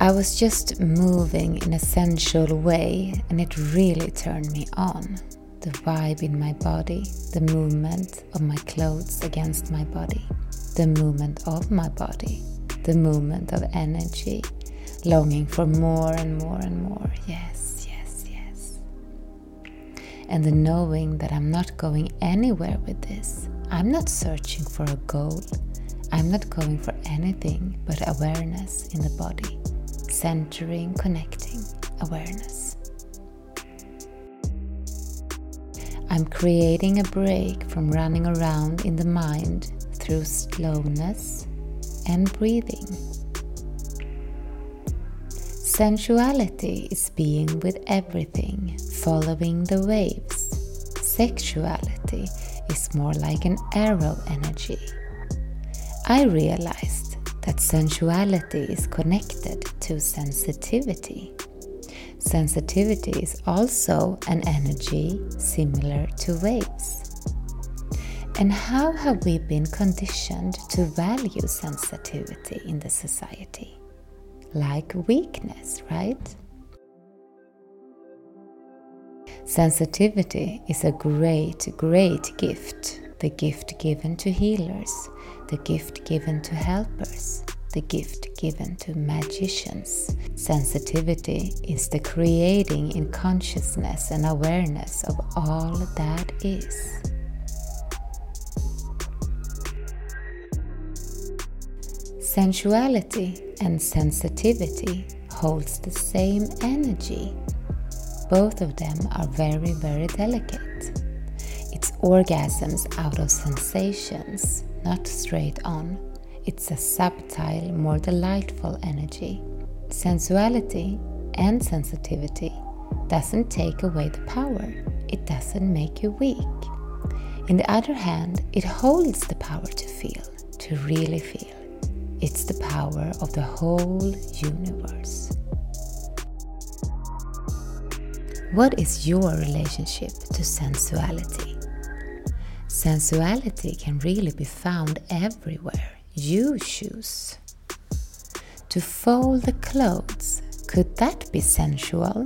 I was just moving in a sensual way and it really turned me on. The vibe in my body, the movement of my clothes against my body, the movement of my body, the movement of energy, longing for more and more and more. Yes, yes, yes. And the knowing that I'm not going anywhere with this. I'm not searching for a goal. I'm not going for anything but awareness in the body, centering, connecting, awareness. I'm creating a break from running around in the mind through slowness and breathing. Sensuality is being with everything, following the waves. Sexuality is more like an arrow energy. I realized that sensuality is connected to sensitivity. Sensitivity is also an energy similar to waves. And how have we been conditioned to value sensitivity in the society? Like weakness, right? Sensitivity is a great, great gift. The gift given to healers, the gift given to helpers, the gift given to magicians. Sensitivity is the creating in consciousness and awareness of all that is. Sensuality and sensitivity holds the same energy. Both of them are very, very delicate. Orgasms out of sensations, not straight on. It's a subtle, more delightful energy. Sensuality and sensitivity doesn't take away the power, it doesn't make you weak. In the other hand, it holds the power to feel, to really feel. It's the power of the whole universe. What is your relationship to sensuality? Sensuality can really be found everywhere you choose. To fold the clothes, could that be sensual?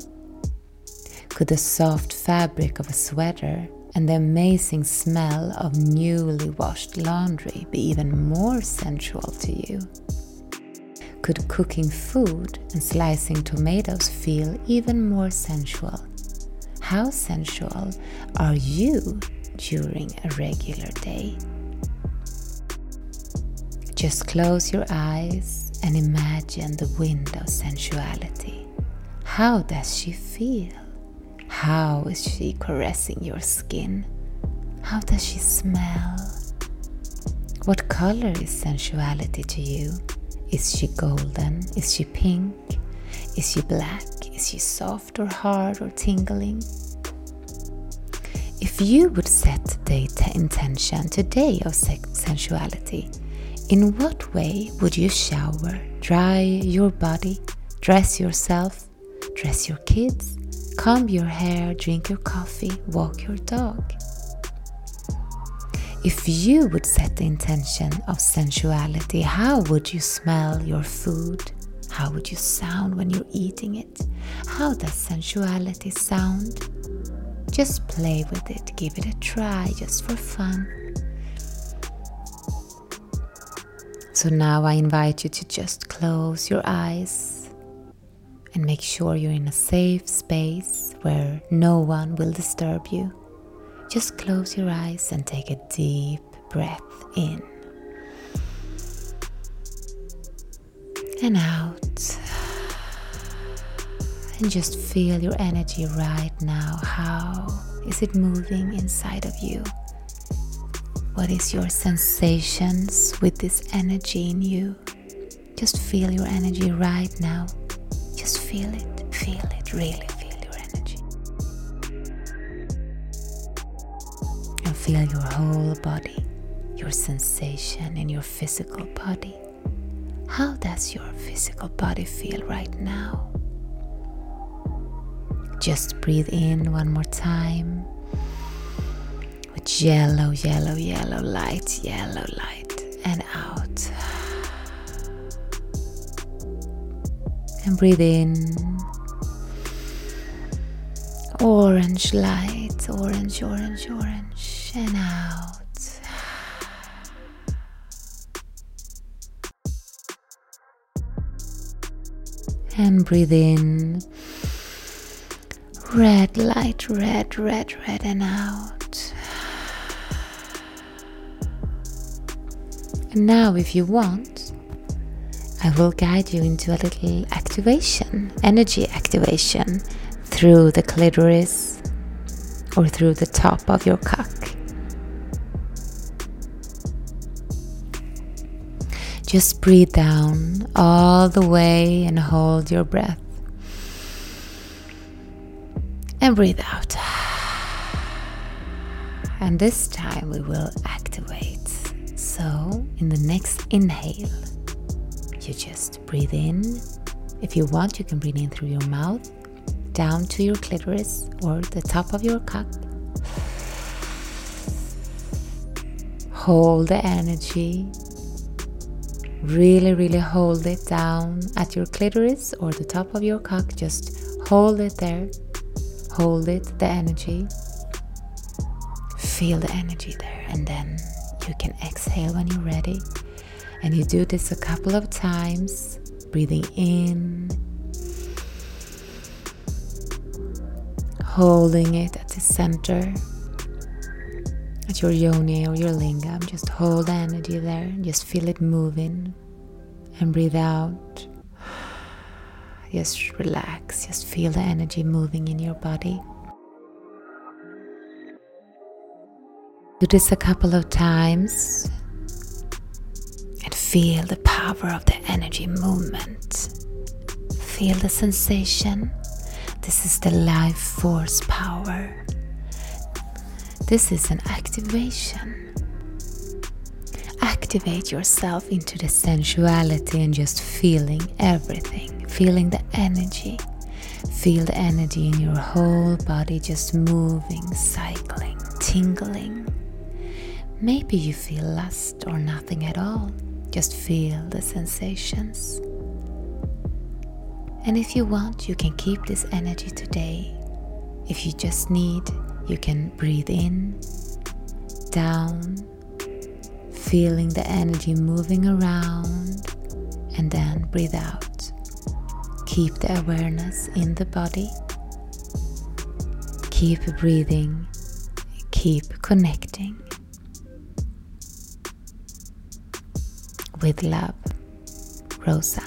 Could the soft fabric of a sweater and the amazing smell of newly washed laundry be even more sensual to you? Could cooking food and slicing tomatoes feel even more sensual? How sensual are you during a regular day? Just close your eyes and imagine the wind of sensuality. How does she feel? How is she caressing your skin? How does she smell? What color is sensuality to you? Is she golden? Is she pink? Is she black? Is she soft or hard or tingling? You would set the intention today of sensuality, in what way would you shower, dry your body, dress yourself, dress your kids, comb your hair, drink your coffee, walk your dog? If you would set the intention of sensuality, how would you smell your food? How would you sound when you're eating it? How does sensuality sound? Just play with it, give it a try just for fun. So now I invite you to just close your eyes and make sure you're in a safe space where no one will disturb you. Just close your eyes and take a deep breath in and out. Just feel your energy right now. How is it moving inside of you? What is your sensations with this energy in you? Just feel your energy right now. Just feel it, feel it, really feel your energy. And feel your whole body, your sensation in your physical body. How does your physical body feel right now? Just breathe in one more time with yellow, yellow, yellow light, yellow light, and out. And breathe in. Orange light, orange, orange, orange, and out. And breathe in. Red light, red, red, red, and out. And now, if you want, I will guide you into a little activation, energy activation through the clitoris or through the top of your cock. Just breathe down all the way and hold your breath. And breathe out. And this time we will activate. So, in the next inhale, you just breathe in. If you want, you can breathe in through your mouth, down to your clitoris or the top of your cock. Hold the energy. Really, really hold it down at your clitoris or the top of your cock. Just hold it there. Hold it, the energy. Feel the energy there, and then you can exhale when you're ready. And you do this a couple of times, breathing in, holding it at the center, at your yoni or your lingam. Just hold the energy there, just feel it moving, and breathe out. Just relax, just feel the energy moving in your body. Do this a couple of times and Feel the power of the energy movement. Feel the sensation. This is the life force power. This is an activation. Activate yourself into the sensuality and just feeling everything. Feeling the energy. Feel the energy in your whole body just moving, cycling, tingling. Maybe you feel lust or nothing at all. Just feel the sensations. And if you want, you can keep this energy today. If you just need, you can breathe in, down, feeling the energy moving around, and then breathe out. Keep the awareness in the body. Keep breathing. Keep connecting. with love, Rosa.